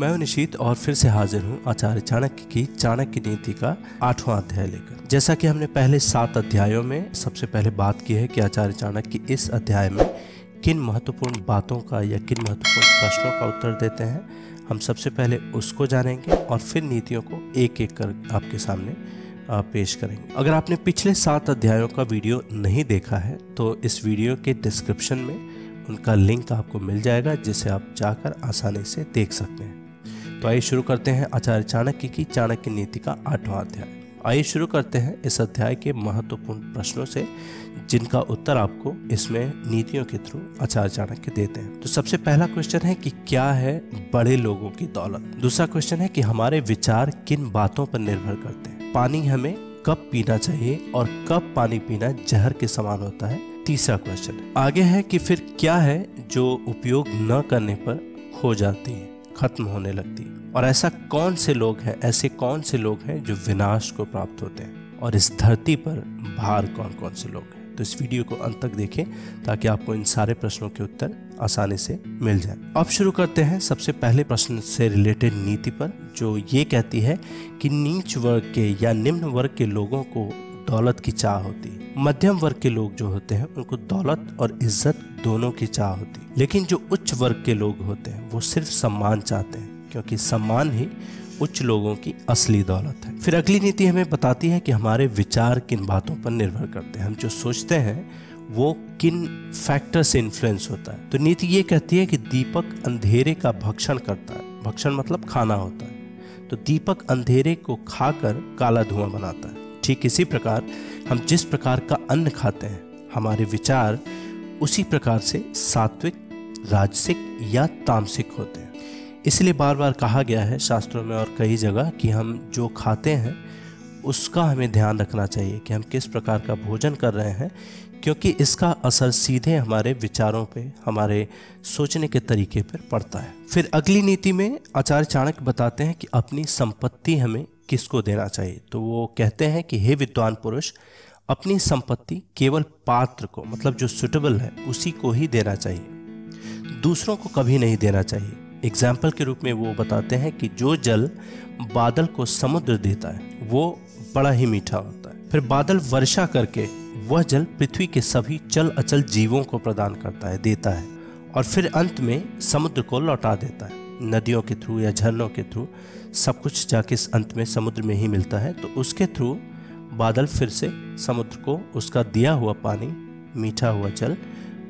मैं निशीत और फिर से हाजिर हूँ आचार्य चाणक्य की चाणक्य नीति का आठवां अध्याय लेकर। जैसा कि हमने पहले सात अध्यायों में सबसे पहले बात की है कि आचार्य चाणक्य इस अध्याय में किन महत्वपूर्ण बातों का या किन महत्वपूर्ण प्रश्नों का उत्तर देते हैं, हम सबसे पहले उसको जानेंगे और फिर नीतियों को एक एक कर आपके सामने पेश करेंगे। अगर आपने पिछले सात अध्यायों का वीडियो नहीं देखा है तो इस वीडियो के डिस्क्रिप्शन में उनका लिंक आपको मिल जाएगा, जिसे आप जाकर आसानी से देख सकते हैं। तो आइए शुरू करते हैं आचार्य चाणक्य की चाणक्य नीति का आठवां अध्याय। आइए शुरू करते हैं इस अध्याय के महत्वपूर्ण प्रश्नों से, जिनका उत्तर आपको इसमें नीतियों के थ्रू आचार्य चाणक्य देते हैं। तो सबसे पहला क्वेश्चन है कि क्या है बड़े लोगों की दौलत? दूसरा क्वेश्चन है कि हमारे विचार किन बातों पर निर्भर करते हैं? पानी हमें कब पीना चाहिए और कब पानी पीना जहर के समान होता है? तीसरा क्वेश्चन आगे है कि फिर क्या है जो उपयोग न करने पर खो जाती है? खत्म होने लगती। और ऐसा कौन से लोग हैं, ऐसे कौन से लोग हैं जो विनाश को प्राप्त होते हैं? और इस धरती पर बाहर कौन कौन से लोग हैं? तो इस वीडियो को अंत तक देखें, ताकि आपको इन सारे प्रश्नों के उत्तर आसानी से मिल जाए। अब शुरू करते हैं सबसे पहले प्रश्न से रिलेटेड नीति पर, जो ये कहती है कि नीच वर्ग के या निम्न वर्ग के लोगों को दौलत की चाह होती। मध्यम वर्ग के लोग जो होते हैं, उनको दौलत और इज़्ज़त दोनों की चाह होती। लेकिन जो उच्च वर्ग के लोग होते हैं, वो सिर्फ़ सम्मान चाहते हैं, क्योंकि सम्मान ही उच्च लोगों की असली दौलत है। फिर अगली नीति हमें बताती है कि हमारे विचार किन बातों पर निर्भर करते हैं। हम जो सोचते हैं, वो किन फैक्टर से इन्फ्लुएंस होता है। तो नीति ये कहती है कि दीपक अंधेरे का भक्षण करता है। भक्षण मतलब खाना होता है। तो दीपक अंधेरे को खाकर काला धुआँ बनाता है। ठीक इसी प्रकार हम जिस प्रकार का अन्न खाते हैं, हमारे विचार उसी प्रकार से सात्विक, राजसिक या तामसिक होते हैं। इसलिए बार बार कहा गया है शास्त्रों में और कई जगह कि हम जो खाते हैं, उसका हमें ध्यान रखना चाहिए कि हम किस प्रकार का भोजन कर रहे हैं, क्योंकि इसका असर सीधे हमारे विचारों पे, हमारे सोचने के तरीके पर पड़ता है। फिर अगली नीति में आचार्य चाणक्य बताते हैं कि अपनी संपत्ति हमें किसको देना चाहिए? तो वो कहते हैं कि, हे विद्वान पुरुष, अपनी संपत्ति केवल पात्र को मतलब जो सुटेबल है, उसी को ही देना चाहिए। दूसरों को कभी नहीं देना चाहिए। एग्ज़ाम्पल के रूप में वो बताते हैं कि जो जल बादल को समुद्र देता है, वो बड़ा ही मीठा होता है। फिर बादल वर्षा करके, वह जल पृथ्वी के सभी चल अचल जीवों को प्रदान करता है, देता है। और फिर अंत में समुद्र को लौटा देता है, नदियों के थ्रू या झरनों के थ्रू। सब कुछ जाके इस अंत में समुद्र में ही मिलता है तो उसके थ्रू बादल फिर से समुद्र को उसका दिया हुआ पानी, मीठा हुआ जल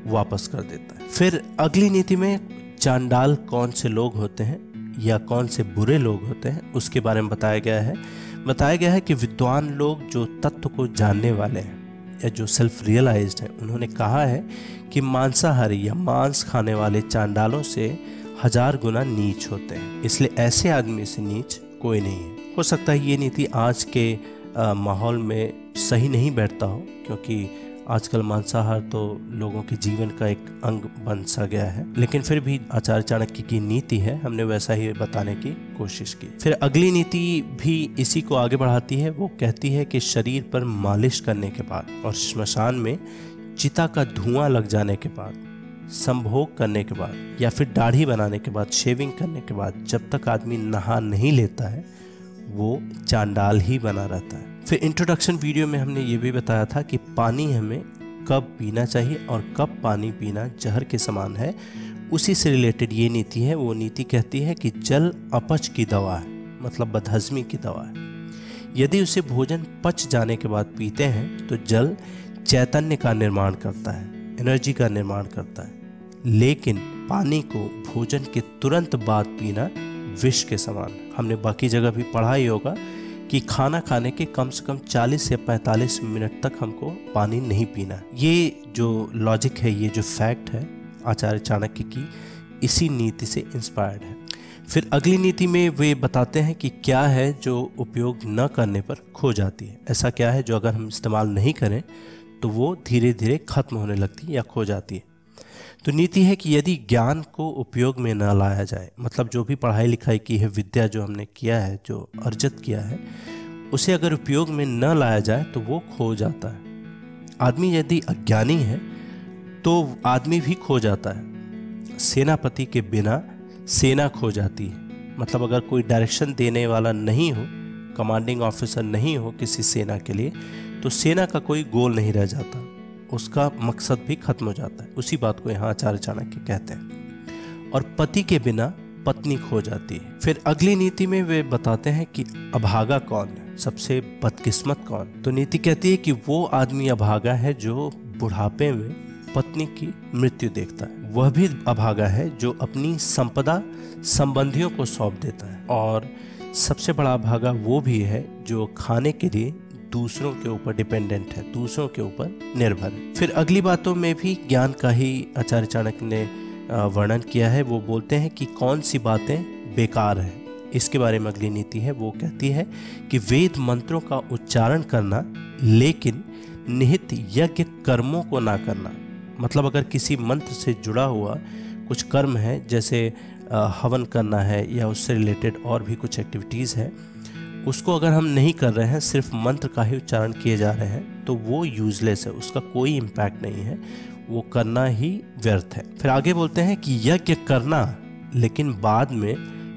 वापस कर देता है। फिर अगली नीति में चांडाल कौन से लोग होते हैं या कौन से बुरे लोग होते हैं, उसके बारे में बताया गया है। बताया गया है कि विद्वान लोग जो तत्व को जानने वाले हैं या जो सेल्फ रियलाइज्ड हैं, उन्होंने कहा है कि मांसाहारी या मांस खाने वाले चांडालों से हज़ार गुना नीच होते हैं। इसलिए ऐसे आदमी से नीच कोई नहीं है। हो सकता है ये नीति आज के माहौल में सही नहीं बैठता हो, क्योंकि आजकल मांसाहार तो लोगों के जीवन का एक अंग बन सा गया है। लेकिन फिर भी आचार्य चाणक्य की नीति है, हमने वैसा ही बताने की कोशिश की। फिर अगली नीति भी इसी को आगे बढ़ाती है। वो कहती है कि शरीर पर मालिश करने के बाद और श्मशान में चिता का धुआँ लग जाने के बाद संभोग करने के बाद या फिर दाढ़ी बनाने के बाद शेविंग करने के बाद जब तक आदमी नहा नहीं लेता है, वो चांडाल ही बना रहता है। फिर इंट्रोडक्शन वीडियो में हमने ये भी बताया था कि पानी हमें कब पीना चाहिए और कब पानी पीना जहर के समान है। उसी से रिलेटेड ये नीति है, वो नीति कहती है कि जल अपच की दवा है मतलब बदहजमी की दवा है। यदि उसे भोजन पच जाने के बाद पीते हैं तो जल चैतन्य का निर्माण करता है एनर्जी का निर्माण करता है। लेकिन पानी को भोजन के तुरंत बाद पीना विष के समान। हमने बाकी जगह भी पढ़ा ही होगा कि खाना खाने के कम से कम 40 से 45 मिनट तक हमको पानी नहीं पीना। ये जो लॉजिक है, ये जो फैक्ट है, आचार्य चाणक्य की, इसी नीति से इंस्पायर्ड है। फिर अगली नीति में वे बताते हैं कि क्या है जो उपयोग न करने पर खो जाती है। ऐसा क्या है जो अगर हम इस्तेमाल नहीं करें तो वो धीरे धीरे खत्म होने लगती है या खो जाती है। तो नीति है कि यदि ज्ञान को उपयोग में न लाया जाए मतलब जो भी पढ़ाई लिखाई की है, विद्या जो हमने किया है, जो अर्जित किया है, उसे अगर उपयोग में न लाया जाए तो वो खो जाता है। आदमी यदि अज्ञानी है तो आदमी भी खो जाता है। सेनापति के बिना सेना खो जाती है। मतलब अगर कोई डायरेक्शन देने वाला नहीं हो, कमांडिंग ऑफिसर नहीं हो किसी सेना के लिए तो सेना का कोई गोल नहीं रह जाता। उसका मकसद भी खत्म हो जाता है। उसी बात को यहाँ आचार्य चाणक्य कहते हैं। और पति के बिना पत्नी खो जाती है। फिर अगली नीति में वे बताते हैं कि अभागा कौन है? सबसे बदकिस्मत कौन? तो नीति कहती है कि वो आदमी अभागा है जो बुढ़ापे में पत्नी की मृत्यु देखता है। वह भी अभागा है जो अपनी संपदा, संबंधियों को सौंप देता है। और सबसे बड़ा अभागा वो भी है जो खाने के लिए दूसरों के ऊपर डिपेंडेंट है, दूसरों के ऊपर निर्भर है। फिर अगली बातों में भी ज्ञान का ही आचार्य चाणक्य ने वर्णन किया है। वो बोलते हैं कि कौन सी बातें बेकार है? इसके बारे में अगली नीति है। वो कहती है कि वेद मंत्रों का उच्चारण करना, लेकिन निहित यज्ञ कर्मों को ना करना। मतलब अगर किसी मंत्र से जुड़ा हुआ कुछ कर्म है, जैसे हवन करना है या उससे रिलेटेड और भी कुछ एक्टिविटीज़ है उसको अगर हम नहीं कर रहे हैं, सिर्फ़ मंत्र का ही उच्चारण किए जा रहे हैं तो वो यूजलेस है, उसका कोई इम्पैक्ट नहीं है, वो करना ही व्यर्थ है। फिर आगे बोलते हैं कि यज्ञ करना, लेकिन बाद में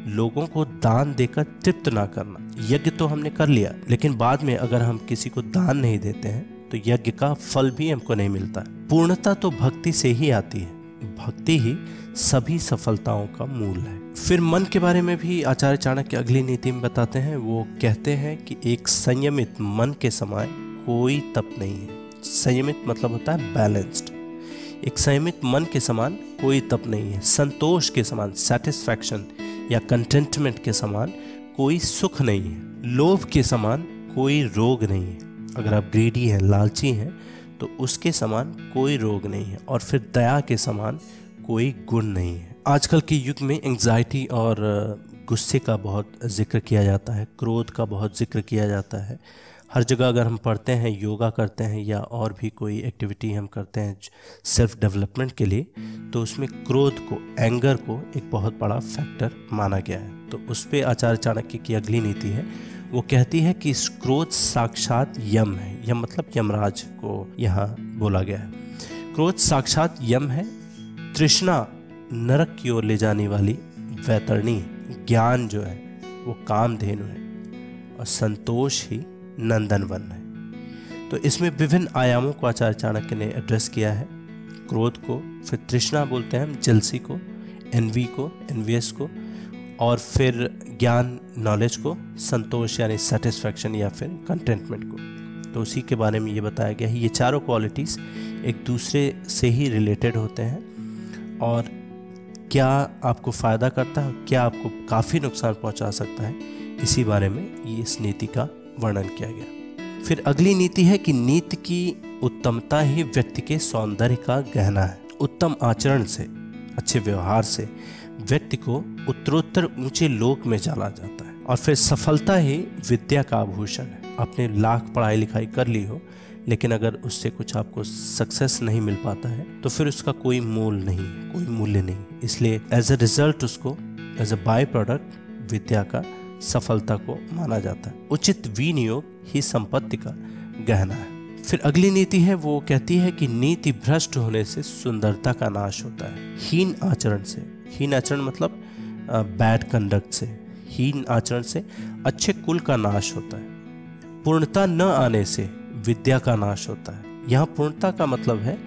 लोगों को दान देकर तृप्त ना करना। यज्ञ तो हमने कर लिया, लेकिन बाद में अगर हम किसी को दान नहीं देते हैं तो यज्ञ का फल भी हमको नहीं मिलता। पूर्णता तो भक्ति से ही आती है। भक्ति ही सभी सफलताओं का मूल है। फिर मन के बारे में भी आचार्य चाणक्य अगली नीति में बताते हैं। वो कहते हैं कि एक संयमित मन के समान कोई तप नहीं है। संयमित मतलब होता है बैलेंस्ड एक संयमित मन के समान कोई तप नहीं है। संतोष के समान सेटिस्फैक्शन या कंटेंटमेंट के समान कोई सुख नहीं है। लोभ के समान कोई रोग नहीं है। अगर आप ग्रीडी हैं, लालची हैं तो उसके समान कोई रोग नहीं है। और फिर दया के समान कोई गुण नहीं है। आजकल के युग में एंग्जाइटी और गुस्से का बहुत ज़िक्र किया जाता है, क्रोध का बहुत ज़िक्र किया जाता है। हर जगह अगर हम पढ़ते हैं, योगा करते हैं या और भी कोई एक्टिविटी हम करते हैं सेल्फ डेवलपमेंट के लिए तो उसमें क्रोध को एंगर को एक बहुत बड़ा फैक्टर माना गया है। तो उस पर आचार्य चाणक्य की अगली नीति है। वो कहती है कि इस क्रोध साक्षात यम है। यम मतलब यमराज को यहाँ बोला गया है। क्रोध साक्षात यम है तृष्णा नरक की ओर ले जाने वाली वैतरणी ज्ञान जो है, वो कामधेनु है और संतोष ही नंदन वन है। तो इसमें विभिन्न आयामों को आचार्य चाणक्य ने एड्रेस किया है। क्रोध को, फिर तृष्णा बोलते हैं हम, जलसी को एनवी को एनवीएस को, और फिर ज्ञान नॉलेज को, संतोष यानी सेटिस्फैक्शन या फिर कंटेंटमेंट को। तो उसी के बारे में ये बताया गया है। ये चारों क्वालिटीज़ एक दूसरे से ही रिलेटेड होते हैं। और क्या आपको फ़ायदा करता है क्या आपको काफ़ी नुकसान पहुँचा सकता है? इसी बारे में ये इस नीति का वर्णन किया गया। फिर अगली नीति है कि नीति की उत्तमता ही व्यक्ति के सौंदर्य का गहना है। उत्तम आचरण से, अच्छे व्यवहार से व्यक्ति को उत्तरोत्तर ऊँचे लोक में चला जाता है। और फिर सफलता ही विद्या का आभूषण है। आपने लाख पढ़ाई लिखाई कर ली हो लेकिन अगर उससे कुछ आपको सक्सेस नहीं मिल पाता है तो फिर उसका कोई मोल नहीं, कोई मूल्य नहीं। इसलिए एज अ रिज़ल्ट उसको एज अ बाय प्रोडक्ट विद्या का सफलता को माना जाता है। उचित विनियोग ही संपत्ति का गहना है। फिर अगली नीति है, वो कहती है कि नीति भ्रष्ट होने से सुंदरता का नाश होता है। हीन आचरण से। हीन आचरण मतलब बैड कंडक्ट से। हीन आचरण से अच्छे कुल का नाश होता है। पूर्णता न आने से विद्या का नाश होता है। यहाँ पूर्णता का मतलब है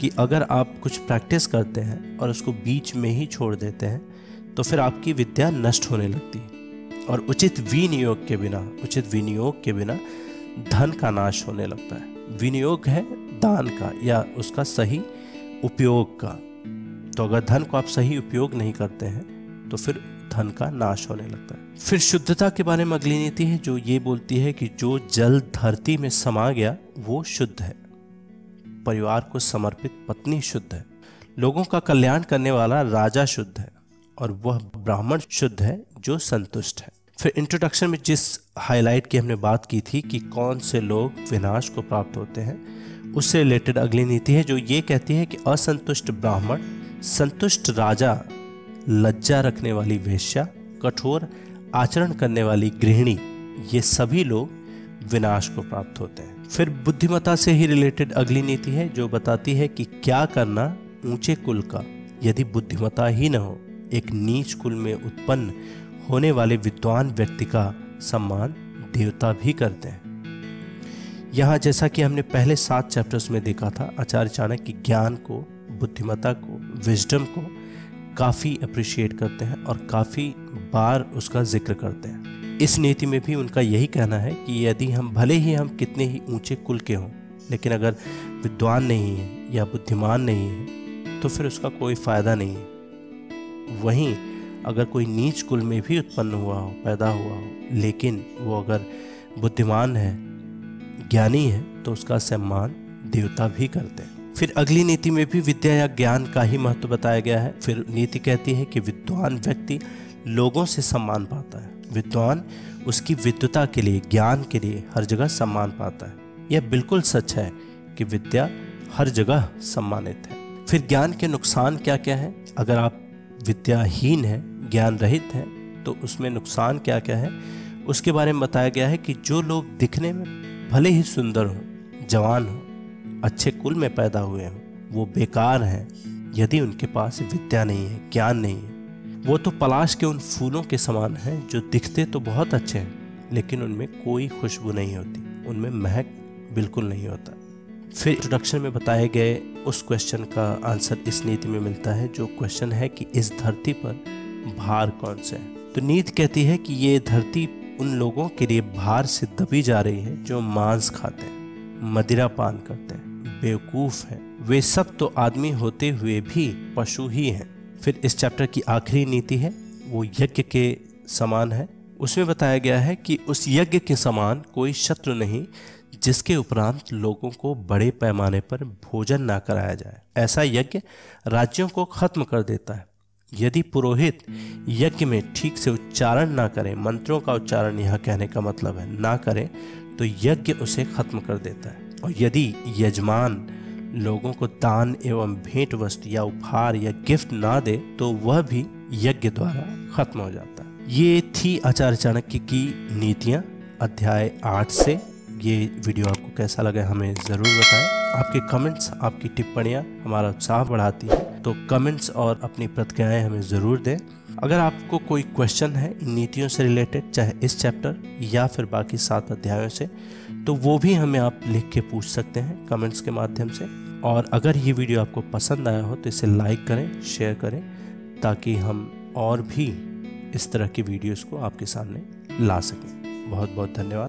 कि अगर आप कुछ प्रैक्टिस करते हैं और उसको बीच में ही छोड़ देते हैं तो फिर आपकी विद्या नष्ट होने लगती है। और उचित विनियोग के बिना, उचित विनियोग के बिना धन का नाश होने लगता है। विनियोग है दान का या उसका सही उपयोग का। तो अगर धन को आप सही उपयोग नहीं करते हैं तो फिर धन का नाश होने लगता है। फिर शुद्धता के बारे में अगली नीति है, जो ये बोलती है कि जो जल धरती में समा गया, वो शुद्ध है। परिवार को समर्पित पत्नी शुद्ध है। लोगों का कल्याण करने वाला राजा शुद्ध है, और वह ब्राह्मण शुद्ध है, जो संतुष्ट है। फिर इंट्रोडक्शन में जिस हाईलाइट की हमने बात की थी कि कौन से लोग विनाश को प्राप्त होते हैं, उससे रिलेटेड अगली नीति है, जो ये कहती है कि असंतुष्ट ब्राह्मण, संतुष्ट राजा लज्जा रखने वाली वेश्या, कठोर आचरण करने वाली गृहिणी, ये सभी लोग विनाश को प्राप्त होते हैं। फिर बुद्धिमता से ही रिलेटेड अगली नीति है, जो बताती है कि क्या करना ऊँचे कुल का, यदि बुद्धिमता ही न हो, एक नीच कुल में उत्पन्न होने वाले विद्वान व्यक्ति का सम्मान देवता भी करते हैं। यहाँ जैसा कि हमने पहले सात चैप्टर्स में देखा था, आचार्य चाणक्य ज्ञान को बुद्धिमता को विजडम को काफ़ी अप्रिशिएट करते हैं और काफ़ी बार उसका ज़िक्र करते हैं। इस नीति में भी उनका यही कहना है कि यदि हम, भले ही हम कितने ही ऊँचे कुल के हों, लेकिन अगर विद्वान नहीं है या बुद्धिमान नहीं है तो फिर उसका कोई फ़ायदा नहीं है। वहीं अगर कोई नीच कुल में भी उत्पन्न हुआ हो, पैदा हुआ हो, लेकिन वो अगर बुद्धिमान है, ज्ञानी है तो उसका सम्मान देवता भी करते हैं। फिर अगली नीति में भी विद्या या ज्ञान का ही महत्व बताया गया है। फिर नीति कहती है कि विद्वान व्यक्ति लोगों से सम्मान पाता है। विद्वान उसकी विद्वता के लिए, ज्ञान के लिए हर जगह सम्मान पाता है। यह बिल्कुल सच है कि विद्या हर जगह सम्मानित है। फिर ज्ञान के नुकसान क्या क्या है? अगर आप विद्याहीन है, ज्ञान रहित है तो उसमें नुकसान क्या क्या है? उसके बारे में बताया गया है कि जो लोग दिखने में भले ही सुंदर हो, जवान हो अच्छे कुल में पैदा हुए हों। वो बेकार हैं, यदि उनके पास विद्या नहीं है, ज्ञान नहीं है। वो तो पलाश के उन फूलों के समान हैं जो दिखते तो बहुत अच्छे हैं, लेकिन उनमें कोई खुशबू नहीं होती। उनमें महक बिल्कुल नहीं होता। फिर इंट्रोडक्शन में बताए गए उस क्वेश्चन का आंसर इस नीति में मिलता है, जो क्वेश्चन है कि इस धरती पर भार कौन से है? तो नीति कहती है कि ये धरती उन लोगों के लिए भार से दबी जा रही है जो मांस खाते हैं, मदिरा पान करते हैं। बेवकूफ़ हैं। वे सब तो आदमी होते हुए भी पशु ही हैं। फिर इस चैप्टर की आखिरी नीति है, वो यज्ञ के समान है। उसमें बताया गया है कि उस यज्ञ के समान कोई शत्रु नहीं, जिसके उपरांत लोगों को बड़े पैमाने पर भोजन ना कराया जाए। ऐसा यज्ञ राज्यों को खत्म कर देता है। यदि पुरोहित यज्ञ में ठीक से उच्चारण ना करें, मंत्रों का उच्चारण यह कहने का मतलब है ना करें तो यज्ञ उसे खत्म कर देता है। और यदि यजमान लोगों को दान एवं भेंट वस्तु या उपहार या गिफ्ट ना दे तो वह भी यज्ञ द्वारा खत्म हो जाता है। ये थी आचार्य चाणक्य की नीतियाँ, अध्याय आठ से। ये वीडियो आपको कैसा लगा हमें ज़रूर बताएँ। आपके कमेंट्स आपकी टिप्पणियाँ हमारा उत्साह बढ़ाती है तो कमेंट्स और अपनी प्रतिक्रियाएँ हमें ज़रूर दें। अगर आपको कोई क्वेश्चन है इन नीतियों से रिलेटेड चाहे इस चैप्टर या फिर बाकी सात अध्यायों से तो वो भी हमें आप लिख के पूछ सकते हैं कमेंट्स के माध्यम से। और अगर ये वीडियो आपको पसंद आया हो तो इसे लाइक करें शेयर करें, ताकि हम और भी इस तरह की वीडियोस को आपके सामने ला सकें। बहुत बहुत धन्यवाद।